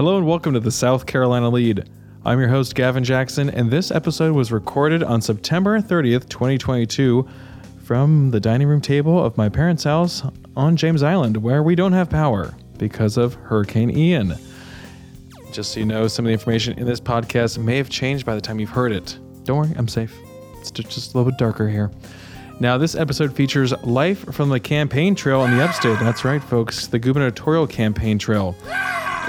Hello and welcome to the South Carolina Lead. I'm your host, Gavin Jackson, and this episode was recorded on September 30th, 2022, from the dining room table of my parents' house on James Island, where we don't have power because of Hurricane Ian. Just so you know, some of the information in this podcast may have changed by the time you've heard it. Don't worry, I'm safe. It's just a little bit darker here. Now, this episode features life from the campaign trail in the upstate. That's right, folks, the gubernatorial campaign trail.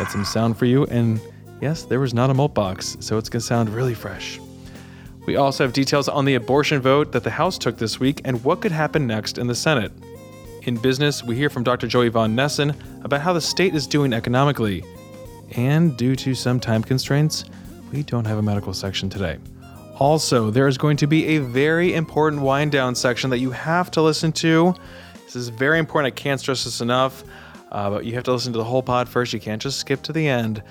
Got some sound for you, and yes, there was not a mult box, so it's gonna sound really fresh. We also have details on the abortion vote that the House took this week and what could happen next in the Senate. In business, we hear from Dr. Joey Von Nessen about how the state is doing economically. And due to some time constraints, we don't have a medical section today. Also, there is going to be a very important wind down section that you have to listen to. This is very important. I can't stress this enough, uh, but you have to listen to the whole pod first. You can't just skip to the end.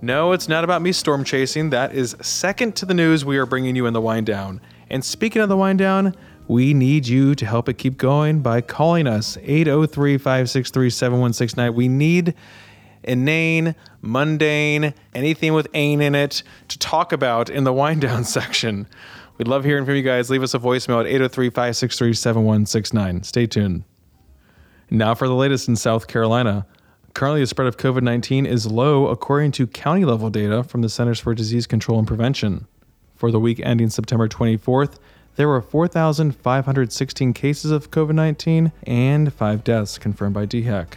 No, it's not about me storm chasing. That is second to the news we are bringing you in the wind down. And speaking of the wind down, we need you to help it keep going by calling us 803 563 7169. We need inane, mundane, anything with ain in it to talk about in the wind down section. We'd love hearing from you guys. Leave us a voicemail at 803 563 7169. Stay tuned. Now for the latest in South Carolina. Currently, the spread of COVID 19 is low according to county level data from the Centers for Disease Control and Prevention. For the week ending September 24th, there were 4,516 cases of COVID 19 and 5 deaths confirmed by DHEC.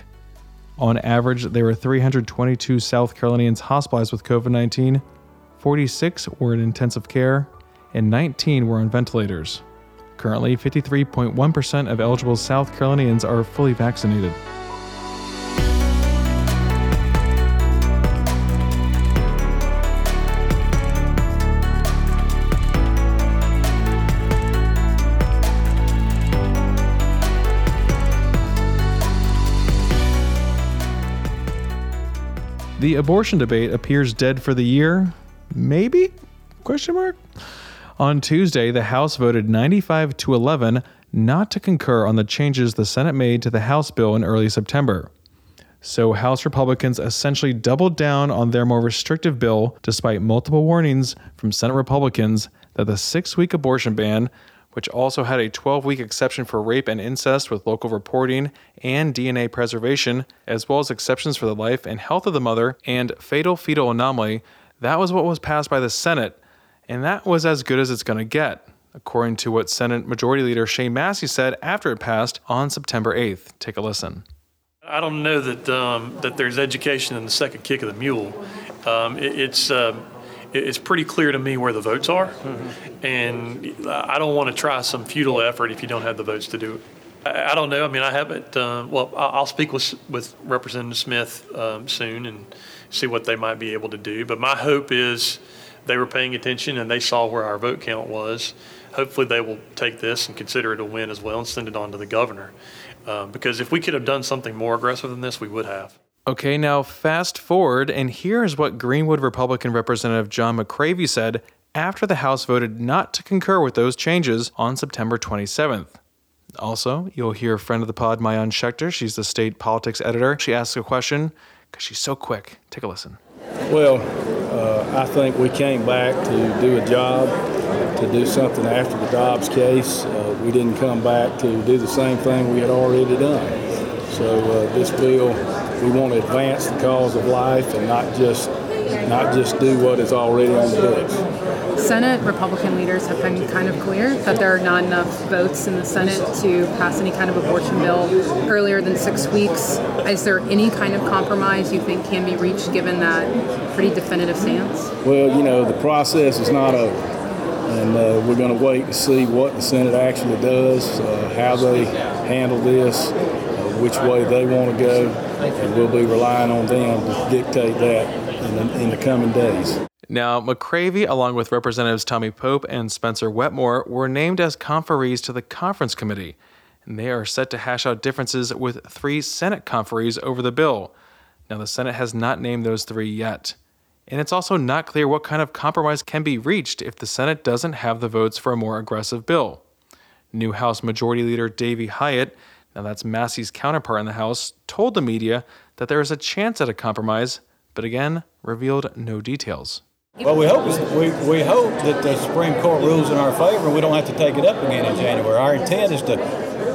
On average, there were 322 South Carolinians hospitalized with COVID 19, 46 were in intensive care, and 19 were on ventilators. Currently, 53.1% of eligible South Carolinians are fully vaccinated. The abortion debate appears dead for the year. Maybe? Question mark. On Tuesday, the House voted 95 to 11 not to concur on the changes the Senate made to the House bill in early September. So, House Republicans essentially doubled down on their more restrictive bill despite multiple warnings from Senate Republicans that the six week abortion ban which also had a 12 week exception for rape and incest with local reporting and DNA preservation, as well as exceptions for the life and health of the mother and fatal fetal anomaly. That was what was passed by the Senate, and that was as good as it's going to get, according to what Senate Majority Leader Shane Massey said after it passed on September 8th. Take a listen. I don't know that um, that there's education in the second kick of the mule. Um, it, it's uh, it's pretty clear to me where the votes are, mm-hmm. and I don't want to try some futile effort if you don't have the votes to do it. I, I don't know. I mean, I haven't. Uh, well, I'll speak with with Representative Smith um, soon and see what they might be able to do. But my hope is they were paying attention and they saw where our vote count was. Hopefully, they will take this and consider it a win as well and send it on to the governor. Um, because if we could have done something more aggressive than this, we would have. Okay, now fast forward, and here's what Greenwood Republican Representative John McCravy said after the House voted not to concur with those changes on September 27th. Also, you'll hear a friend of the pod, Maayan Schechter. She's the state politics editor. She asks a question because she's so quick. Take a listen. Well, uh, I think we came back to do a job, to do something after the Dobbs case. Uh, we didn't come back to do the same thing we had already done. So uh, this bill we want to advance the cause of life and not just not just do what is already on the books. Senate Republican leaders have been kind of clear that there are not enough votes in the Senate to pass any kind of abortion bill earlier than six weeks. Is there any kind of compromise you think can be reached given that pretty definitive stance? Well, you know, the process is not over. And uh, we're going to wait to see what the Senate actually does, uh, how they handle this, uh, which way they want to go and we'll be relying on them to dictate that in the, in the coming days. Now, McCravy, along with Representatives Tommy Pope and Spencer Wetmore, were named as conferees to the conference committee, and they are set to hash out differences with three Senate conferees over the bill. Now, the Senate has not named those three yet. And it's also not clear what kind of compromise can be reached if the Senate doesn't have the votes for a more aggressive bill. New House Majority Leader Davey Hiott now that's Massey's counterpart in the House, told the media that there is a chance at a compromise, but again revealed no details. Well, we hope we, we hope that the Supreme Court rules in our favor and we don't have to take it up again in January. Our intent is to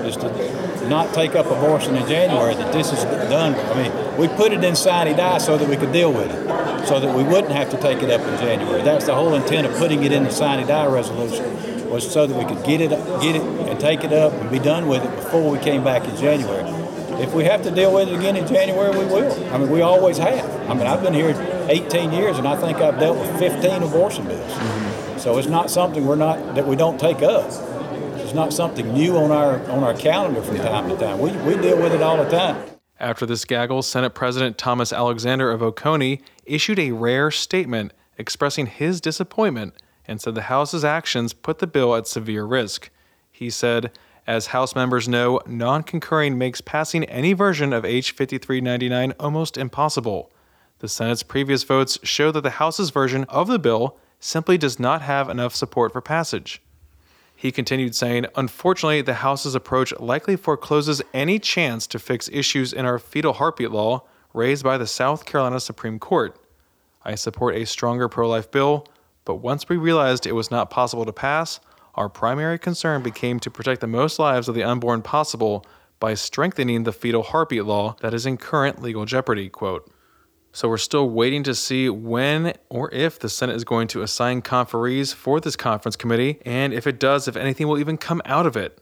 is to not take up abortion in January. That this is done. I mean, we put it in sine die so that we could deal with it, so that we wouldn't have to take it up in January. That's the whole intent of putting it in the sine die resolution was so that we could get it get it and take it up and be done with it before we came back in January. If we have to deal with it again in January, we will. I mean, we always have. I mean, I've been here 18 years, and I think I've dealt with 15 abortion bills. Mm-hmm. So it's not something we're not that we don't take up. It's not something new on our on our calendar from time to time. We, we deal with it all the time. After this gaggle, Senate President Thomas Alexander of Oconee issued a rare statement expressing his disappointment and said the House's actions put the bill at severe risk. He said, as House members know, non concurring makes passing any version of H 5399 almost impossible. The Senate's previous votes show that the House's version of the bill simply does not have enough support for passage. He continued saying, Unfortunately, the House's approach likely forecloses any chance to fix issues in our fetal heartbeat law raised by the South Carolina Supreme Court. I support a stronger pro life bill, but once we realized it was not possible to pass, our primary concern became to protect the most lives of the unborn possible by strengthening the fetal heartbeat law that is in current legal jeopardy. Quote. So we're still waiting to see when or if the Senate is going to assign conferees for this conference committee, and if it does, if anything will even come out of it.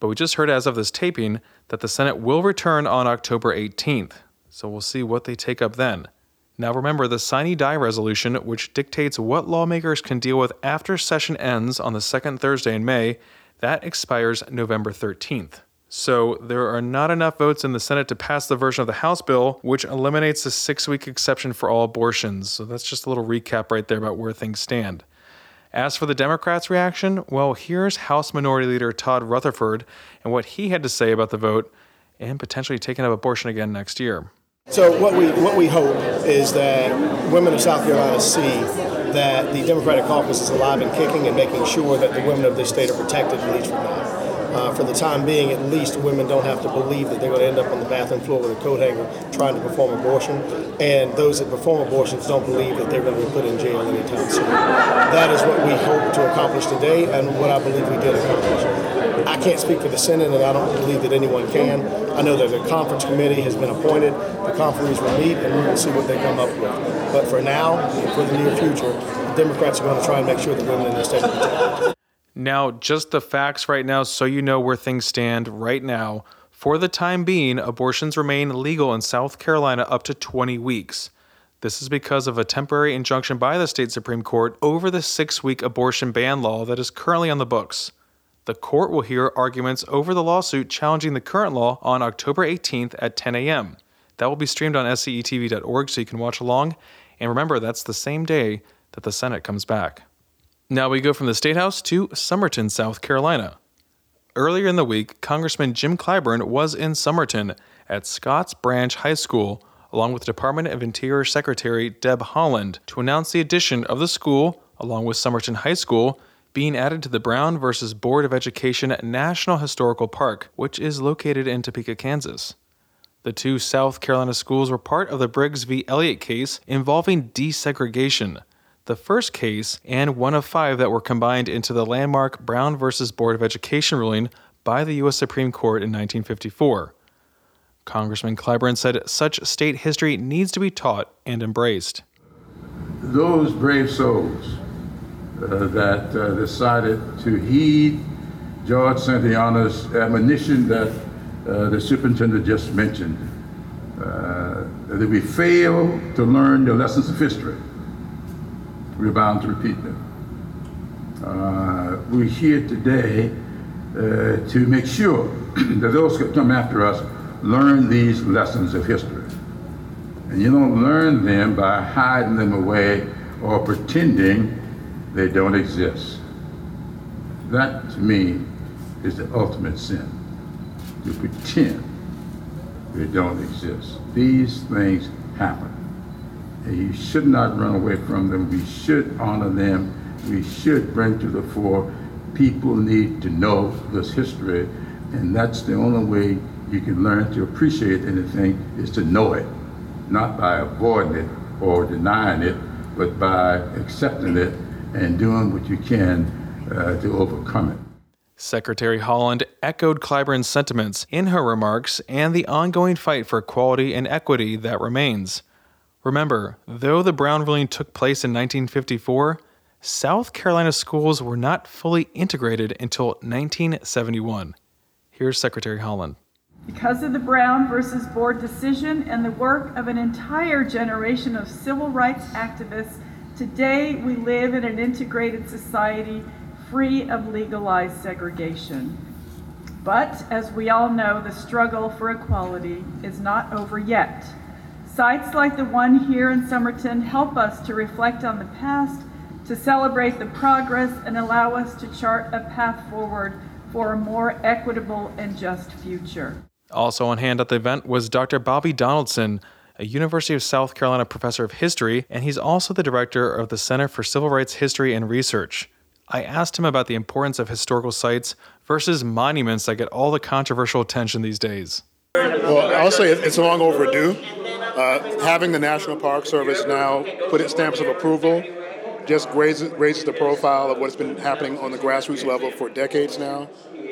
But we just heard as of this taping that the Senate will return on October 18th, so we'll see what they take up then. Now remember, the sine die resolution, which dictates what lawmakers can deal with after session ends on the second Thursday in May, that expires November 13th. So there are not enough votes in the Senate to pass the version of the House bill, which eliminates the six week exception for all abortions. So that's just a little recap right there about where things stand. As for the Democrats' reaction, well, here's House Minority Leader Todd Rutherford and what he had to say about the vote and potentially taking up abortion again next year. So what we what we hope is that women of South Carolina see that the Democratic caucus is alive and kicking and making sure that the women of this state are protected at least from now. Uh, for the time being, at least women don't have to believe that they're going to end up on the bathroom floor with a coat hanger trying to perform abortion. And those that perform abortions don't believe that they're going to be put in jail anytime soon. That is what we hope to accomplish today and what I believe we did accomplish. I can't speak for the Senate, and I don't believe that anyone can. I know that a conference committee has been appointed. The conferees will meet, and we will see what they come up with. But for now, for the near future, the Democrats are going to try and make sure that women in the state are. Now, just the facts right now, so you know where things stand right now. For the time being, abortions remain legal in South Carolina up to 20 weeks. This is because of a temporary injunction by the state Supreme Court over the six week abortion ban law that is currently on the books. The court will hear arguments over the lawsuit challenging the current law on October 18th at 10 a.m. That will be streamed on scetv.org so you can watch along. And remember, that's the same day that the Senate comes back. Now we go from the State House to Summerton, South Carolina. Earlier in the week, Congressman Jim Clyburn was in Summerton at Scotts Branch High School along with Department of Interior Secretary Deb Haaland, to announce the addition of the school, along with Summerton High School, being added to the Brown versus Board of Education National Historical Park, which is located in Topeka, Kansas. The two South Carolina schools were part of the Briggs v. Elliott case involving desegregation, the first case and one of five that were combined into the landmark Brown versus Board of Education ruling by the U.S. Supreme Court in 1954. Congressman Clyburn said such state history needs to be taught and embraced. Those brave souls uh, that uh, decided to heed George Santayana's admonition that uh, the superintendent just mentioned. that we fail to learn the lessons of history, we're bound to repeat them. we're here today to make sure that those who come after us learn these lessons of history. And you don't learn them by hiding them away or pretending they don't exist. That to me is the ultimate sin to pretend they don't exist. These things happen. And you should not run away from them. We should honor them. We should bring to the fore. People need to know this history, and that's the only way you can learn to appreciate anything is to know it, not by avoiding it, or denying it, but by accepting it and doing what you can uh, to overcome it. Secretary Haaland echoed Clyburn's sentiments in her remarks and the ongoing fight for equality and equity that remains. Remember, though the Brown ruling took place in 1954, South Carolina schools were not fully integrated until 1971. Here's Secretary Haaland. Because of the Brown versus Board decision and the work of an entire generation of civil rights activists, today we live in an integrated society free of legalized segregation. But as we all know, the struggle for equality is not over yet. Sites like the one here in Summerton help us to reflect on the past, to celebrate the progress, and allow us to chart a path forward for a more equitable and just future. Also on hand at the event was Dr. Bobby Donaldson, a University of South Carolina professor of history, and he's also the director of the Center for Civil Rights History and Research. I asked him about the importance of historical sites versus monuments that get all the controversial attention these days. Well, I'll say it's long overdue. Uh, having the National Park Service now put its stamps of approval just raises, raises the profile of what's been happening on the grassroots level for decades now.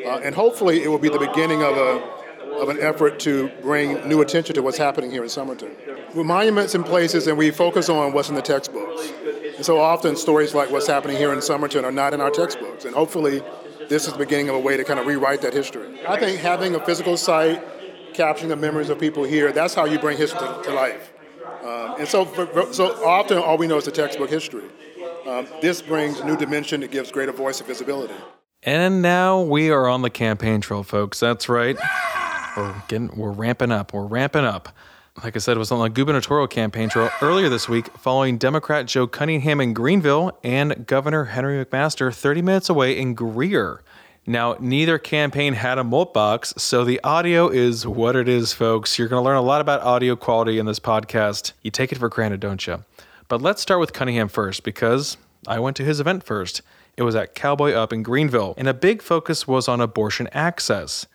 Uh, and hopefully it will be the beginning of a of an effort to bring new attention to what's happening here in Summerton. With monuments in places, and we focus on what's in the textbooks. And so often stories like what's happening here in Summerton are not in our textbooks. And hopefully this is the beginning of a way to kind of rewrite that history. I think having a physical site, capturing the memories of people here, that's how you bring history to, to life. Um, and so, so often all we know is the textbook history. Um, this brings new dimension. It gives greater voice and visibility. And now we are on the campaign trail, folks. That's right. We're getting, we're ramping up. We're ramping up. Like I said, it was on the gubernatorial campaign trail earlier this week, following Democrat Joe Cunningham in Greenville and Governor Henry McMaster 30 minutes away in Greer. Now, neither campaign had a mult box, so the audio is what it is, folks. You're going to learn a lot about audio quality in this podcast. You take it for granted, don't you? But let's start with Cunningham first, because I went to his event first. It was at Cowboy Up in Greenville, and a big focus was on abortion access.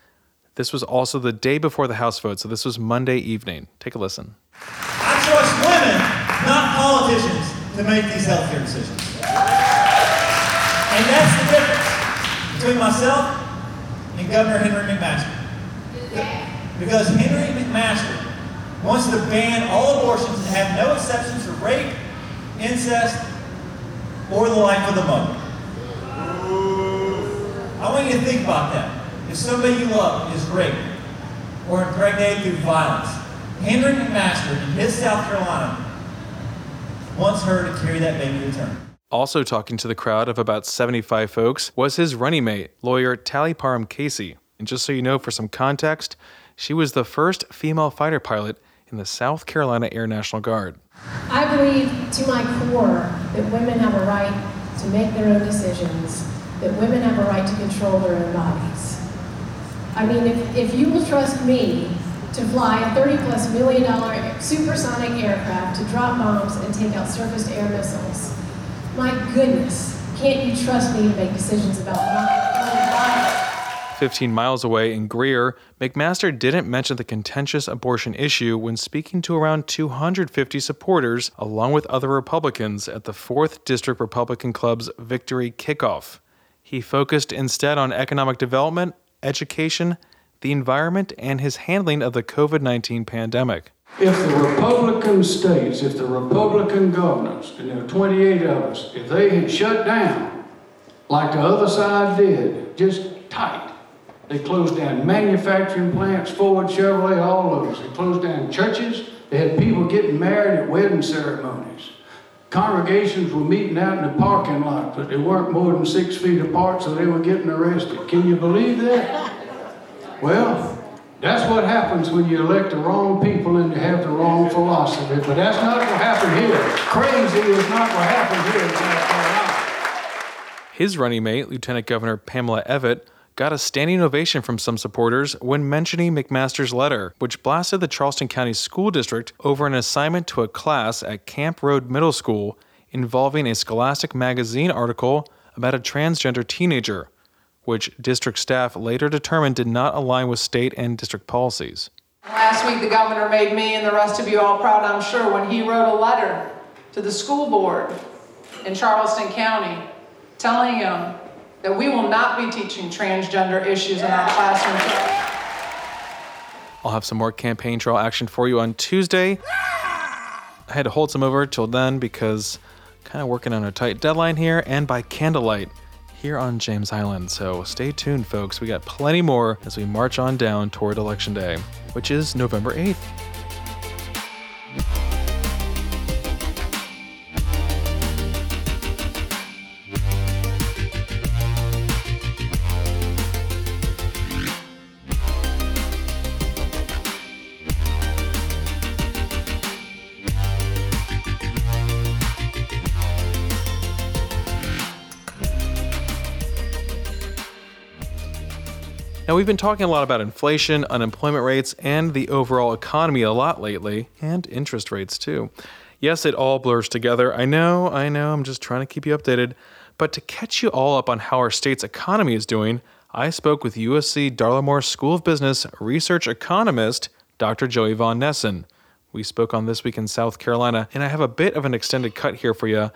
This was also the day before the House vote, so this was Monday evening. Take a listen. I trust women, not politicians, to make these healthcare decisions. And that's the difference between myself and Governor Henry McMaster. Because Henry McMaster wants to ban all abortions and have no exceptions for rape, incest, or the life of the mother. I want you to think about that. If somebody you love is raped or impregnated through violence, Henry McMaster in his South Carolina wants her to carry that baby to term. Also talking to the crowd of about 75 folks was his running mate, lawyer Tally Parham Casey. And just so you know, for some context, she was the first female fighter pilot in the South Carolina Air National Guard. I believe to my core that women have a right to make their own decisions, that women have a right to control their own bodies. I mean, if, if you will trust me to fly a 30 plus million dollar supersonic aircraft to drop bombs and take out surface air missiles, my goodness, can't you trust me to make decisions about my body? 15 miles away in Greer, McMaster didn't mention the contentious abortion issue when speaking to around 250 supporters, along with other Republicans, at the 4th District Republican Club's victory kickoff. He focused instead on economic development education, the environment, and his handling of the COVID 19 pandemic. If the Republican states, if the Republican governors, and there are 28 of us, if they had shut down like the other side did, just tight, they closed down manufacturing plants, Ford, Chevrolet, all of us. They closed down churches. They had people getting married at wedding ceremonies. Congregations were meeting out in the parking lot, but they weren't more than six feet apart, so they were getting arrested. Can you believe that? Well, that's what happens when you elect the wrong people and you have the wrong philosophy. But that's not what happened here. Crazy is not what happened here. His running mate, Lieutenant Governor Pamela Evette, got a standing ovation from some supporters when mentioning McMaster's letter, which blasted the Charleston County School District over an assignment to a class at Camp Road Middle School involving a Scholastic magazine article about a transgender teenager, which district staff later determined did not align with state and district policies. Last week, the governor made me and the rest of you all proud, I'm sure, when he wrote a letter to the school board in Charleston County telling them that we will not be teaching transgender issues in our classrooms. I'll have some more campaign trail action for you on Tuesday. I had to hold some over till then because kind of working on a tight deadline here and by candlelight here on James Island. So stay tuned, folks. We got plenty more as we march on down toward Election Day, which is November 8th. We've been talking a lot about inflation, unemployment rates, and the overall economy a lot lately, and interest rates too. Yes, it all blurs together. I know, I know, I'm just trying to keep you updated. But to catch you all up on how our state's economy is doing, I spoke with USC Darla Moore School of Business research economist Dr. Joey Von Nessen. We spoke on This Week in South Carolina, and I have a bit of an extended cut here for you.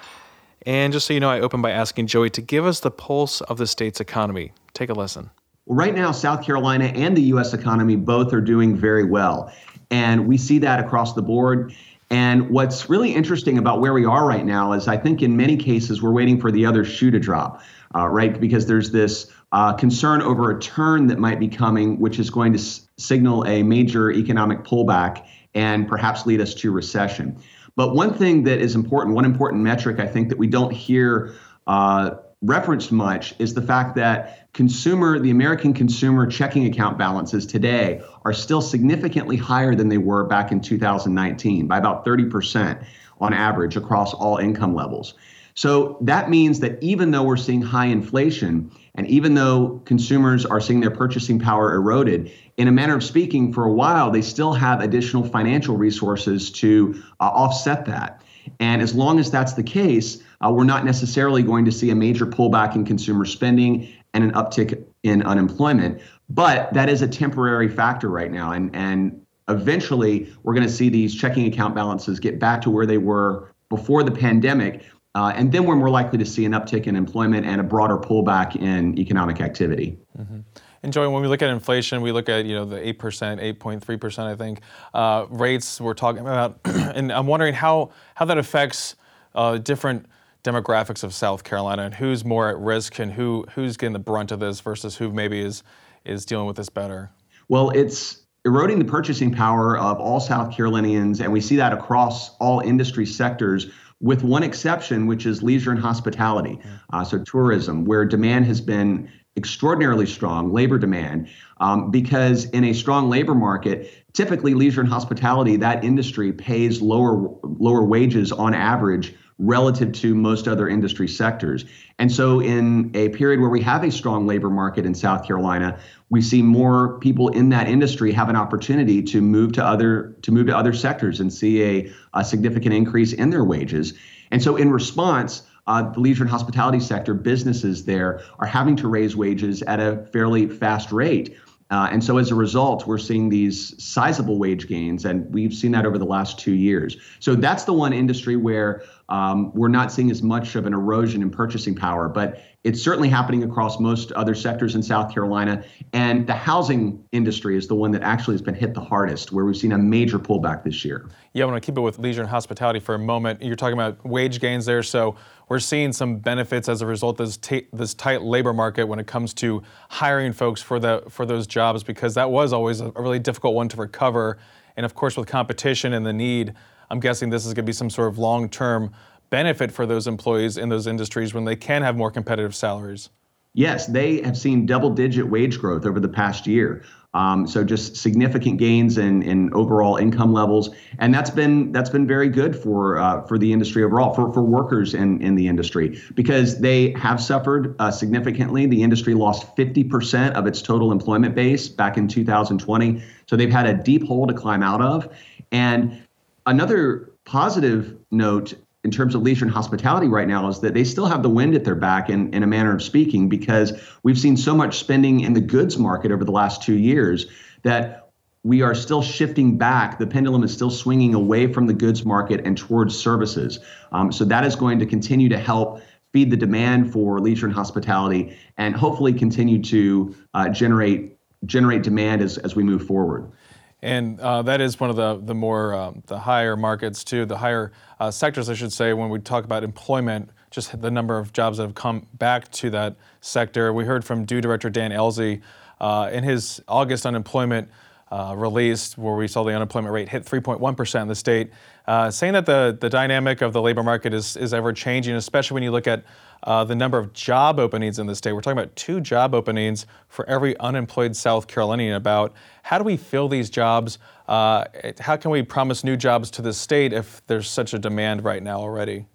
And just so you know, I opened by asking Joey to give us the pulse of the state's economy. Take a listen. Right now, South Carolina and the U.S. economy both are doing very well. And we see that across the board. And what's really interesting about where we are right now is I think in many cases we're waiting for the other shoe to drop, uh, right? Because there's this uh, concern over a turn that might be coming, which is going to s- signal a major economic pullback and perhaps lead us to recession. But one thing that is important, one important metric I think that we don't hear uh, referenced much is the fact that consumer, the American consumer checking account balances today are still significantly higher than they were back in 2019 by about 30% on average across all income levels. So that means that even though we're seeing high inflation, and even though consumers are seeing their purchasing power eroded, in a manner of speaking, for a while, they still have additional financial resources to uh, offset that. And as long as that's the case, uh, we're not necessarily going to see a major pullback in consumer spending and an uptick in unemployment. But that is a temporary factor right now. And, and eventually, we're going to see these checking account balances get back to where they were before the pandemic. Uh, and then we're more likely to see an uptick in employment and a broader pullback in economic activity. Mm-hmm. And Joey, when we look at inflation, we look at you know the eight percent, eight point three percent, I think uh, rates we're talking about, and I'm wondering how how that affects uh, different demographics of South Carolina and who's more at risk and who who's getting the brunt of this versus who maybe is is dealing with this better. Well, it's eroding the purchasing power of all South Carolinians, and we see that across all industry sectors with one exception, which is leisure and hospitality. Uh, so, tourism, where demand has been extraordinarily strong, labor demand, um, because in a strong labor market, typically leisure and hospitality, that industry pays lower lower wages on average relative to most other industry sectors. And so, in a period where we have a strong labor market in South Carolina, we see more people in that industry have an opportunity to move to other to move to other sectors and see a, a significant increase in their wages. And so, in response, uh, the leisure and hospitality sector businesses there are having to raise wages at a fairly fast rate. Uh, and so as a result, we're seeing these sizable wage gains, and we've seen that over the last two years. So that's the one industry where um, we're not seeing as much of an erosion in purchasing power, but it's certainly happening across most other sectors in South Carolina. And the housing industry is the one that actually has been hit the hardest, where we've seen a major pullback this year. Yeah, I want to keep it with leisure and hospitality for a moment. You're talking about wage gains there, so we're seeing some benefits as a result of this, t- this tight labor market when it comes to hiring folks for the for those jobs, because that was always a really difficult one to recover. And of course, with competition and the need, I'm guessing this is going to be some sort of long-term benefit for those employees in those industries when they can have more competitive salaries. Yes, they have seen double digit wage growth over the past year. Um, so just significant gains in, in overall income levels, and that's been that's been very good for uh, for the industry overall, for, for workers in, in the industry because they have suffered uh, significantly. The industry lost 50% of its total employment base back in 2020, so they've had a deep hole to climb out of. And another positive note in terms of leisure and hospitality right now is that they still have the wind at their back in, in a manner of speaking because we've seen so much spending in the goods market over the last two years that we are still shifting back. The pendulum is still swinging away from the goods market and towards services. Um, so that is going to continue to help feed the demand for leisure and hospitality, and hopefully continue to uh, generate generate demand as, as we move forward. And uh, that is one of the the more um, the higher markets too, the higher uh, sectors, I should say, when we talk about employment. Just the number of jobs that have come back to that sector. We heard from DEW Director Dan Ellzey uh, in his August unemployment uh, released, where we saw the unemployment rate hit 3.1% in the state, uh, saying that the, the dynamic of the labor market is, is ever changing, especially when you look at uh, the number of job openings in the state. We're talking about two job openings for every unemployed South Carolinian. About how do we fill these jobs? Uh, how can we promise new jobs to the state if there's such a demand right now already?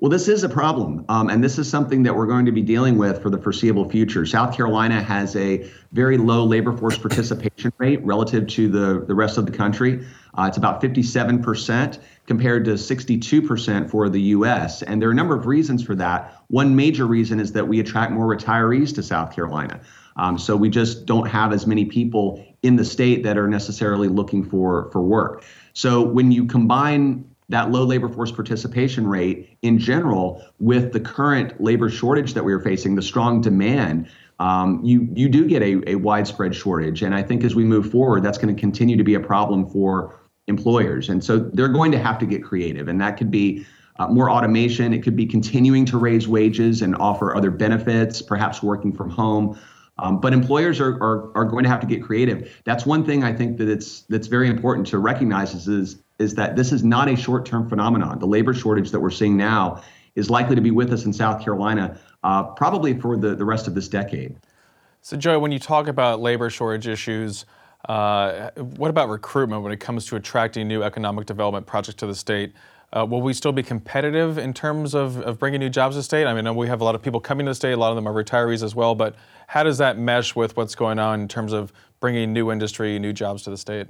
Well, this is a problem, um, and this is something that we're going to be dealing with for the foreseeable future. South Carolina has a very low labor force participation rate relative to the, the rest of the country. Uh, it's about 57% compared to 62% for the U.S., and there are a number of reasons for that. One major reason is that we attract more retirees to South Carolina. Um, so we just don't have as many people in the state that are necessarily looking for, for work. So when you combine that low labor force participation rate in general with the current labor shortage that we are facing, the strong demand, um, you you do get a, a widespread shortage. And I think as we move forward, that's going to continue to be a problem for employers. And so they're going to have to get creative, and that could be. Uh, more automation. It could be continuing to raise wages and offer other benefits, perhaps working from home. Um, but employers are, are, are going to have to get creative. That's one thing I think that it's that's very important to recognize is, is is that this is not a short-term phenomenon. The labor shortage that we're seeing now is likely to be with us in South Carolina uh, probably for the, the rest of this decade. So, Joy, when you talk about labor shortage issues, uh, what about recruitment when it comes to attracting new economic development projects to the state? Uh, will we still be competitive in terms of, of bringing new jobs to the state? I mean, we have a lot of people coming to the state, a lot of them are retirees as well, but how does that mesh with what's going on in terms of bringing new industry, new jobs to the state?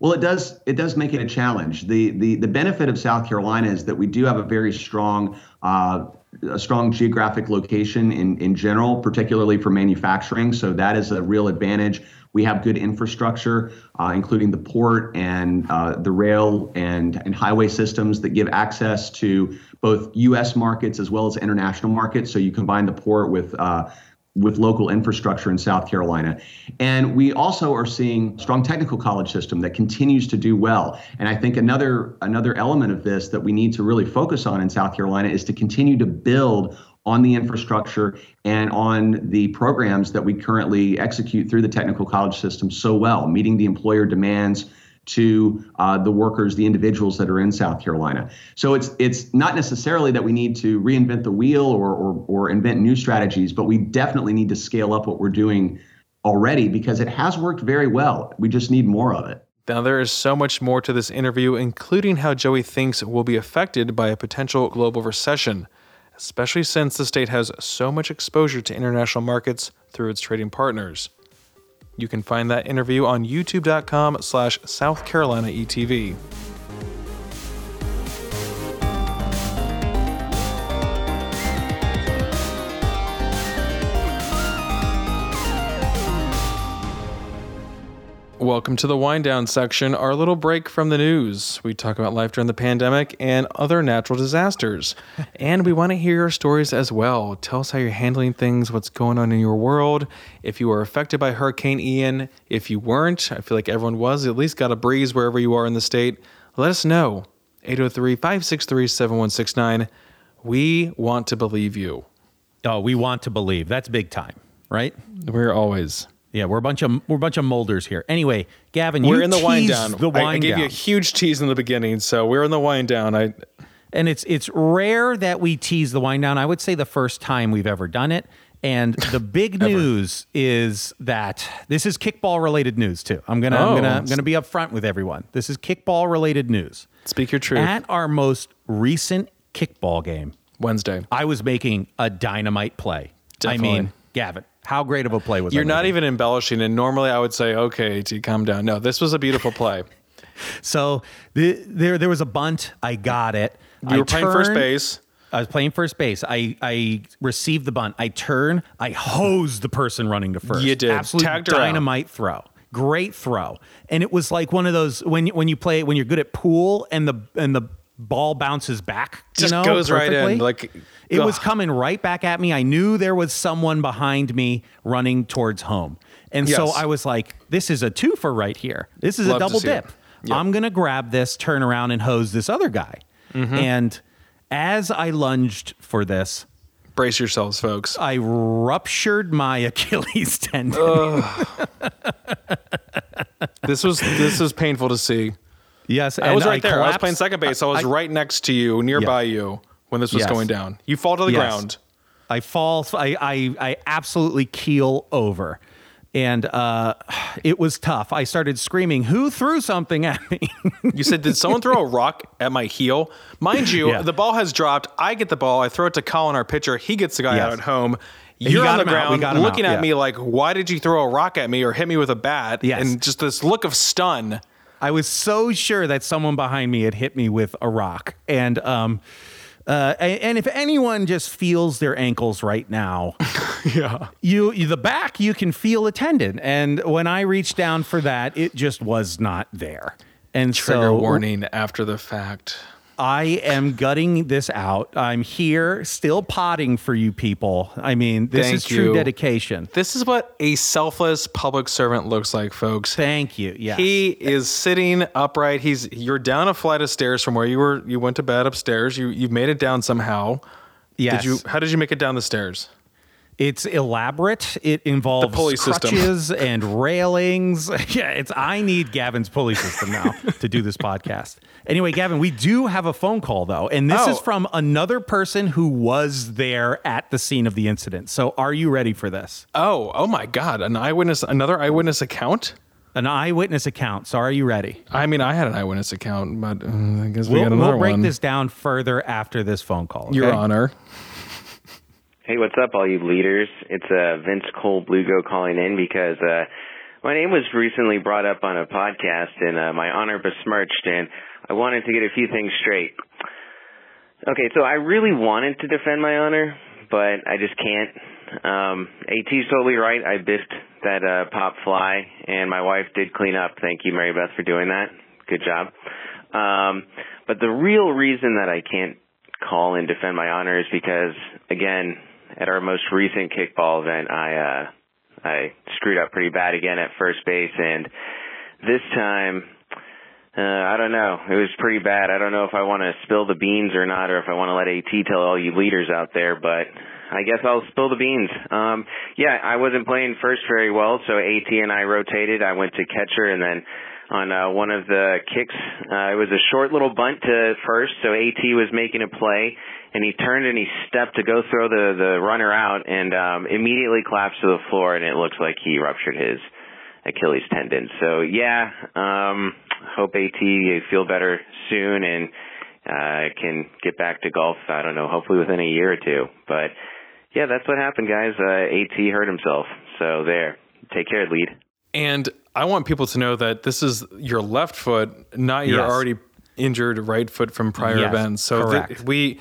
Well, it does. It does make it a challenge. the the The benefit of South Carolina is that we do have a very strong, uh, a strong geographic location in in general, particularly for manufacturing. So that is a real advantage. We have good infrastructure, uh, including the port and uh, the rail and and highway systems that give access to both U.S. markets as well as international markets. So you combine the port with uh, with local infrastructure in South Carolina. And we also are seeing strong technical college system that continues to do well. And I think another another element of this that we need to really focus on in South Carolina is to continue to build on the infrastructure and on the programs that we currently execute through the technical college system so well, meeting the employer demands to uh, the workers, the individuals that are in South Carolina. So it's it's not necessarily that we need to reinvent the wheel or, or, or invent new strategies, but we definitely need to scale up what we're doing already because it has worked very well. We just need more of it. Now, there is so much more to this interview, including how Joey thinks we'll be affected by a potential global recession, especially since the state has so much exposure to international markets through its trading partners. You can find that interview on youtube.com slash South Carolina ETV. Welcome to the wind down section, our little break from the news. We talk about life during the pandemic and other natural disasters. and we want to hear your stories as well. Tell us how you're handling things, what's going on in your world. If you were affected by Hurricane Ian, if you weren't, I feel like everyone was, at least got a breeze wherever you are in the state. Let us know. 803 563 7169. We want to believe you. Oh, we want to believe. That's big time, right? We're always. Yeah, we're a bunch of we're a bunch of molders here. Anyway, Gavin, we're you in the wind down. The wind I, I gave down. you a huge tease in the beginning, so we're in the wind down. I and it's it's rare that we tease the wind down. I would say the first time we've ever done it. And the big news is that this is kickball related news too. I'm gonna I'm Oh. gonna I'm gonna be upfront with everyone. This is kickball related news. Speak your truth. At our most recent kickball game, Wednesday, I was making a dynamite play. Definitely. I mean, Gavin, how great of a play was that? You're not making? even embellishing, and normally I would say, "Okay, T, calm down." No, this was a beautiful play. So the, there, there was a bunt. I got it. You I were playing first base. I was playing first base. I, I received the bunt. I turn. I hose the person running to first. You did. Absolute Tagged out. dynamite throw. great throw, and it was like one of those when when you play when you're good at pool and the and the ball bounces back, you Just know, goes right in, like, it was coming right back at me. I knew there was someone behind me running towards home, and so I was like, "This is a twofer right here. This is Love a double dip. Yep. I'm gonna grab this, turn around, and hose this other guy." Mhm. And as I lunged for this, brace yourselves, folks. I ruptured my Achilles tendon. this was this was painful to see. Yes, I was right there. I was playing second base. I was I- right next to you, nearby you, when this was Yes. going down. You fall to the Yes. ground. I fall. I, I I absolutely keel over, and uh, it was tough. I started screaming, "Who threw something at me?" You said, "Did someone throw a rock at my heel?" Mind you, Yeah. the ball has dropped. I get the ball. I throw it to Colin, our pitcher. He gets the guy Yes. out at home. You're got on the him out. We ground looking out, at yeah. me like, "Why did you throw a rock at me or hit me with a bat?" Yes. And just this look of stun. I was so sure that someone behind me had hit me with a rock, and um, uh, and if anyone just feels their ankles right now, yeah, you, you the back you can feel a tendon, and when I reached down for that, it just was not there, and Trigger so warning after the fact. I am gutting this out. I'm here, still potting for you people. I mean, this Thank is true you. dedication. This is what a selfless public servant looks like, folks. Thank you. Yes. He is sitting upright. He's you're down a flight of stairs from where you were you went to bed upstairs. You you've made it down somehow. Yes. Did you how did you make it down the stairs? It's elaborate. It involves pulley system. crutches and railings. yeah, it's. I need Gavin's pulley system now to do this podcast. Anyway, Gavin, we do have a phone call though, and this Oh. is from another person who was there at the scene of the incident. So, are you ready for this? Oh, oh my god, an eyewitness another eyewitness account? An eyewitness account. So, are you ready? I mean, I had an eyewitness account, but uh, I guess we We'll, got another we'll break one. this down further after this phone call. Your honor. Hey, what's up, all you leaders? It's uh, Vince Cole Blugo calling in because uh, my name was recently brought up on a podcast and uh, my honor besmirched, and I wanted to get a few things straight. Okay, so I really wanted to defend my honor, but I just can't. Um, AT's totally right. I biffed that uh, pop fly, and my wife did clean up. Thank you, Mary Beth, for doing that. Good job. Um, but the real reason that I can't call and defend my honor is because, again, at our most recent kickball event, I uh, I screwed up pretty bad again at first base, and this time, uh, I don't know. It was pretty bad. I don't know if I want to spill the beans or not, or if I want to let AT tell all you leaders out there, but I guess I'll spill the beans. Um, yeah, I wasn't playing first very well, so AT and I rotated. I went to catcher, and then on uh, one of the kicks, uh, it was a short little bunt to first, so AT was making a play, and he turned and he stepped to go throw the the runner out, and um, immediately collapsed to the floor, and it looks like he ruptured his Achilles tendon. So yeah, um, hope AT feel better soon and uh, can get back to golf. I don't know, hopefully within a year or two. But yeah, that's what happened, guys. Uh, AT hurt himself. So there. Take care, lead. And I want people to know that this is your left foot, not your Yes. already injured right foot from prior Yes, events. So th- we,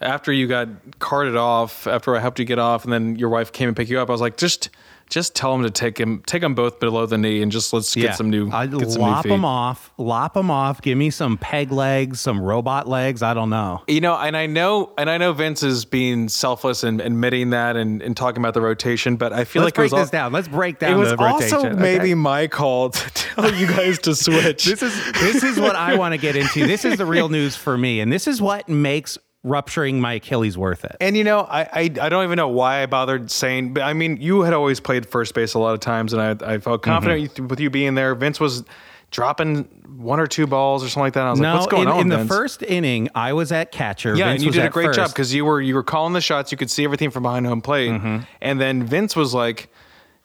after you got carted off, after I helped you get off, and then your wife came and picked you up, I was like, just, just tell him to take him, take them both below the knee, and just let's get some new, I get some new lop feet. them off, lop them off. Give me some peg legs, some robot legs. I don't know. You know, and I know, and I know Vince is being selfless and admitting that and, and talking about the rotation, but I feel Let's like it was break this down. Let's break down It was the also rotation, maybe okay? my call to tell you guys to switch. this is this is what I want to get into. This is the real news for me, and this is what makes rupturing my Achilles worth it. And you know, I, I I don't even know why I bothered saying, but I mean, you had always played first base a lot of times, and I I felt confident Mm-hmm. with you being there. Vince was dropping one or two balls or something like that. I was no, like, what's going in, on? in the first inning, I was at catcher. yeah, Vince and you did a at great job because you were you were calling the shots. You could see everything from behind home plate, Mm-hmm. and then Vince was like,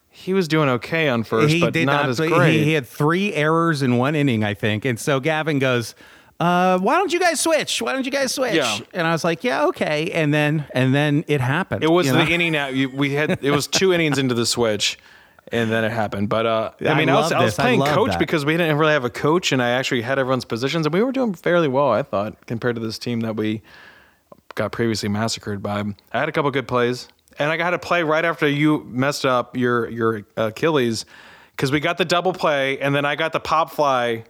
he was doing okay on first, he but not, not. as great. He, he had three errors in one inning, I think. And so Gavin goes, uh, "Why don't you guys switch? Why don't you guys switch?" Yeah. And I was like, "Yeah, okay." And then and then it happened. It was the know? inning out. We had it was two innings into the switch, and then it happened. But uh, I I mean, I, was I was this. I playing coach that. because we didn't really have a coach, and I actually had everyone's positions, and we were doing fairly well, I thought, compared to this team that we got previously massacred by. I had a couple good plays, and I got to play right after you messed up your your Achilles. because we got the double play, and then I got the pop fly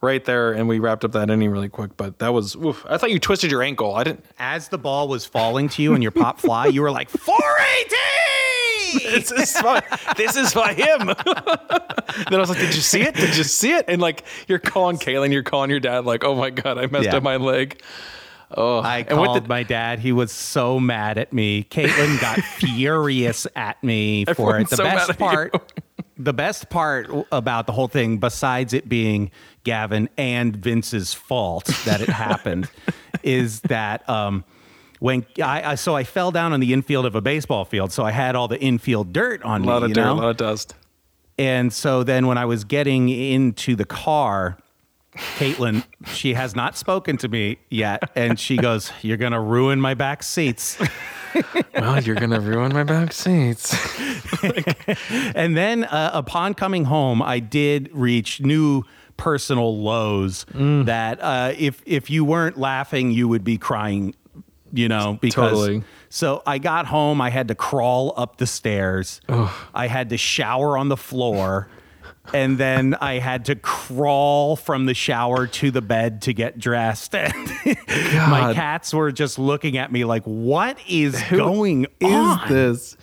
right there, and we wrapped up that inning really quick. But that was, oof, I thought you twisted your ankle. I didn't. As the ball was falling to you and your pop fly, you were like 480. this is by, this is by him. then I was like, "Did you see it? Did you see it?" And like, you're calling Kaylin, you're calling your dad, like, "Oh my god, I messed Yeah. up my leg." Oh, I and called did- my dad. He was so mad at me. Caitlin got furious at me for it. The so best part, the best part about the whole thing, besides it being Gavin and Vince's fault that it happened, is that um, when I, I so I fell down on the infield of a baseball field, so I had all the infield dirt on a me. lot of dirt, know? a lot of dust. And so then when I was getting into the car, Caitlin, she has not spoken to me yet. And she goes, You're going to ruin my back seats. well, you're going to ruin my back seats. and then uh, upon coming home, I did reach new personal lows that uh, if, if you weren't laughing, you would be crying, you know, because. Totally. So I got home, I had to crawl up the stairs. I had to shower on the floor. And then I had to crawl from the shower to the bed to get dressed. And my cats were just looking at me like, what is going Is on? this?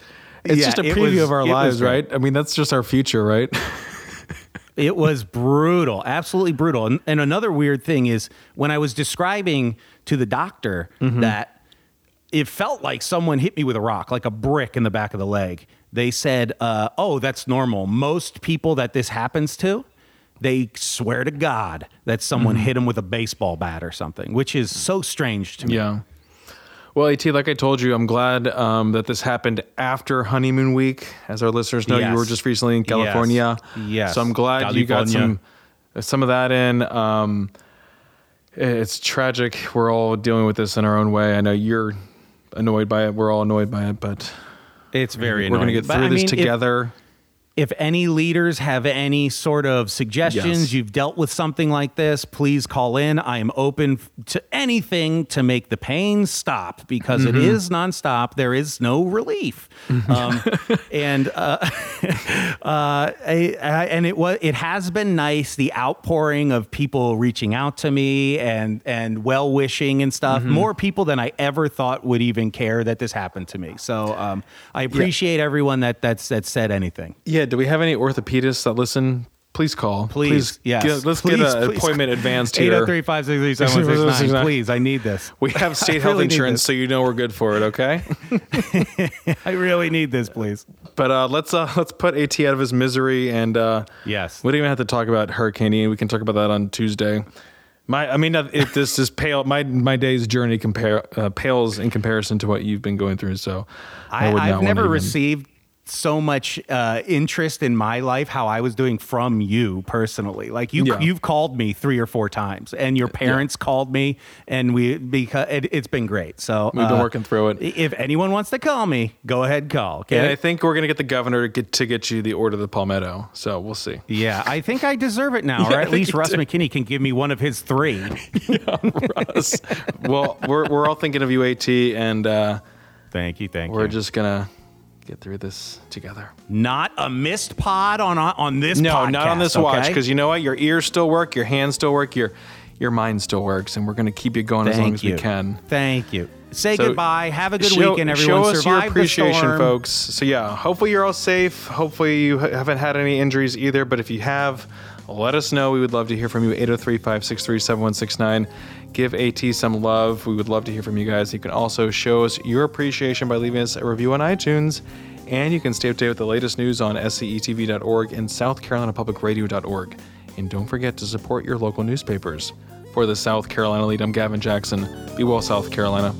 It's Yeah, just a preview was- of our lives, right? I mean, that's just our future, right? It was brutal, absolutely brutal. And, and another weird thing is when I was describing to the doctor Mhm. that it felt like someone hit me with a rock, like a brick in the back of the leg. They said, uh, "Oh, that's normal. Most people that this happens to." They swear to God that someone Mhm. hit them with a baseball bat or something, which is so strange to me. Yeah. Well, AT, like I told you, I'm glad um, that this happened after honeymoon week. As our listeners know, you were just recently in California. Yes. So I'm glad you got some some of that in. Um, it's tragic. We're all dealing with this in our own way. I know you're annoyed by it. We're all annoyed by it, but It's very We're going to get through I this mean, together. If any leaders have any sort of suggestions, Yes. you've dealt with something like this, please call in. I am open to anything to make the pain stop because it Mhm. is nonstop. There is no relief, um, and uh, uh, I, I, and it was it has been nice the outpouring of people reaching out to me and and well wishing and stuff. Mhm. More people than I ever thought would even care that this happened to me. So um, I appreciate everyone that that's that said anything. yeah. Do we have any orthopedists that listen? Please call. Please, yes. get- let's Please, get an appointment advanced here. 803-563-7169. Please, I need this. We have state health really insurance, so you know we're good for it. Okay. I really need this, please. But uh, let's uh, let's put At out of his misery, and uh, yes, we don't even have to talk about Hurricane Ian. We can talk about that on Tuesday. My, I mean, uh, it, this is pale. My my day's journey compare uh, pales in comparison to what you've been going through. So I, I, I've never even- received so much uh, interest in my life, how I was doing from you personally. Like you, Yeah. you've called me three or four times, and your parents called me, and we because it, it's been great. So We've been uh, working through it. If anyone wants to call me, go ahead, call. Okay. And I think we're gonna get the governor to get to get you the order of the palmetto. So we'll see. Yeah, I think I deserve it now, Yeah, or at least Russ do. McKinney can give me one of his three. yeah, Russ. well, we're we're all thinking of you, At, and uh, thank you, thank you. we're just gonna get through this together. Not a missed pod on uh, on this. no, not on podcast, this watch because you know what? Your ears still work, your hands still work, your your mind still works, and we're gonna keep you going as long Thank as you. we can. Thank you. Say So, goodbye. Have a good show, weekend, everyone. Show us Survive your appreciation, folks. So yeah, hopefully you're all safe. Hopefully you haven't had any injuries either. But if you have, let us know. We would love to hear from you. 803-563-7169. Give AT some love. We would love to hear from you guys. You can also show us your appreciation by leaving us a review on iTunes. And you can stay up to date with the latest news on scetv.org and southcarolinapublicradio.org. And don't forget to support your local newspapers. For the South Carolina lead, I'm Gavin Jackson. Be well, South Carolina.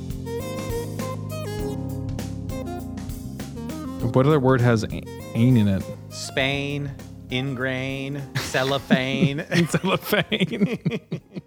What other word has ain in it? Spain, ingrain, cellophane. Cellophane.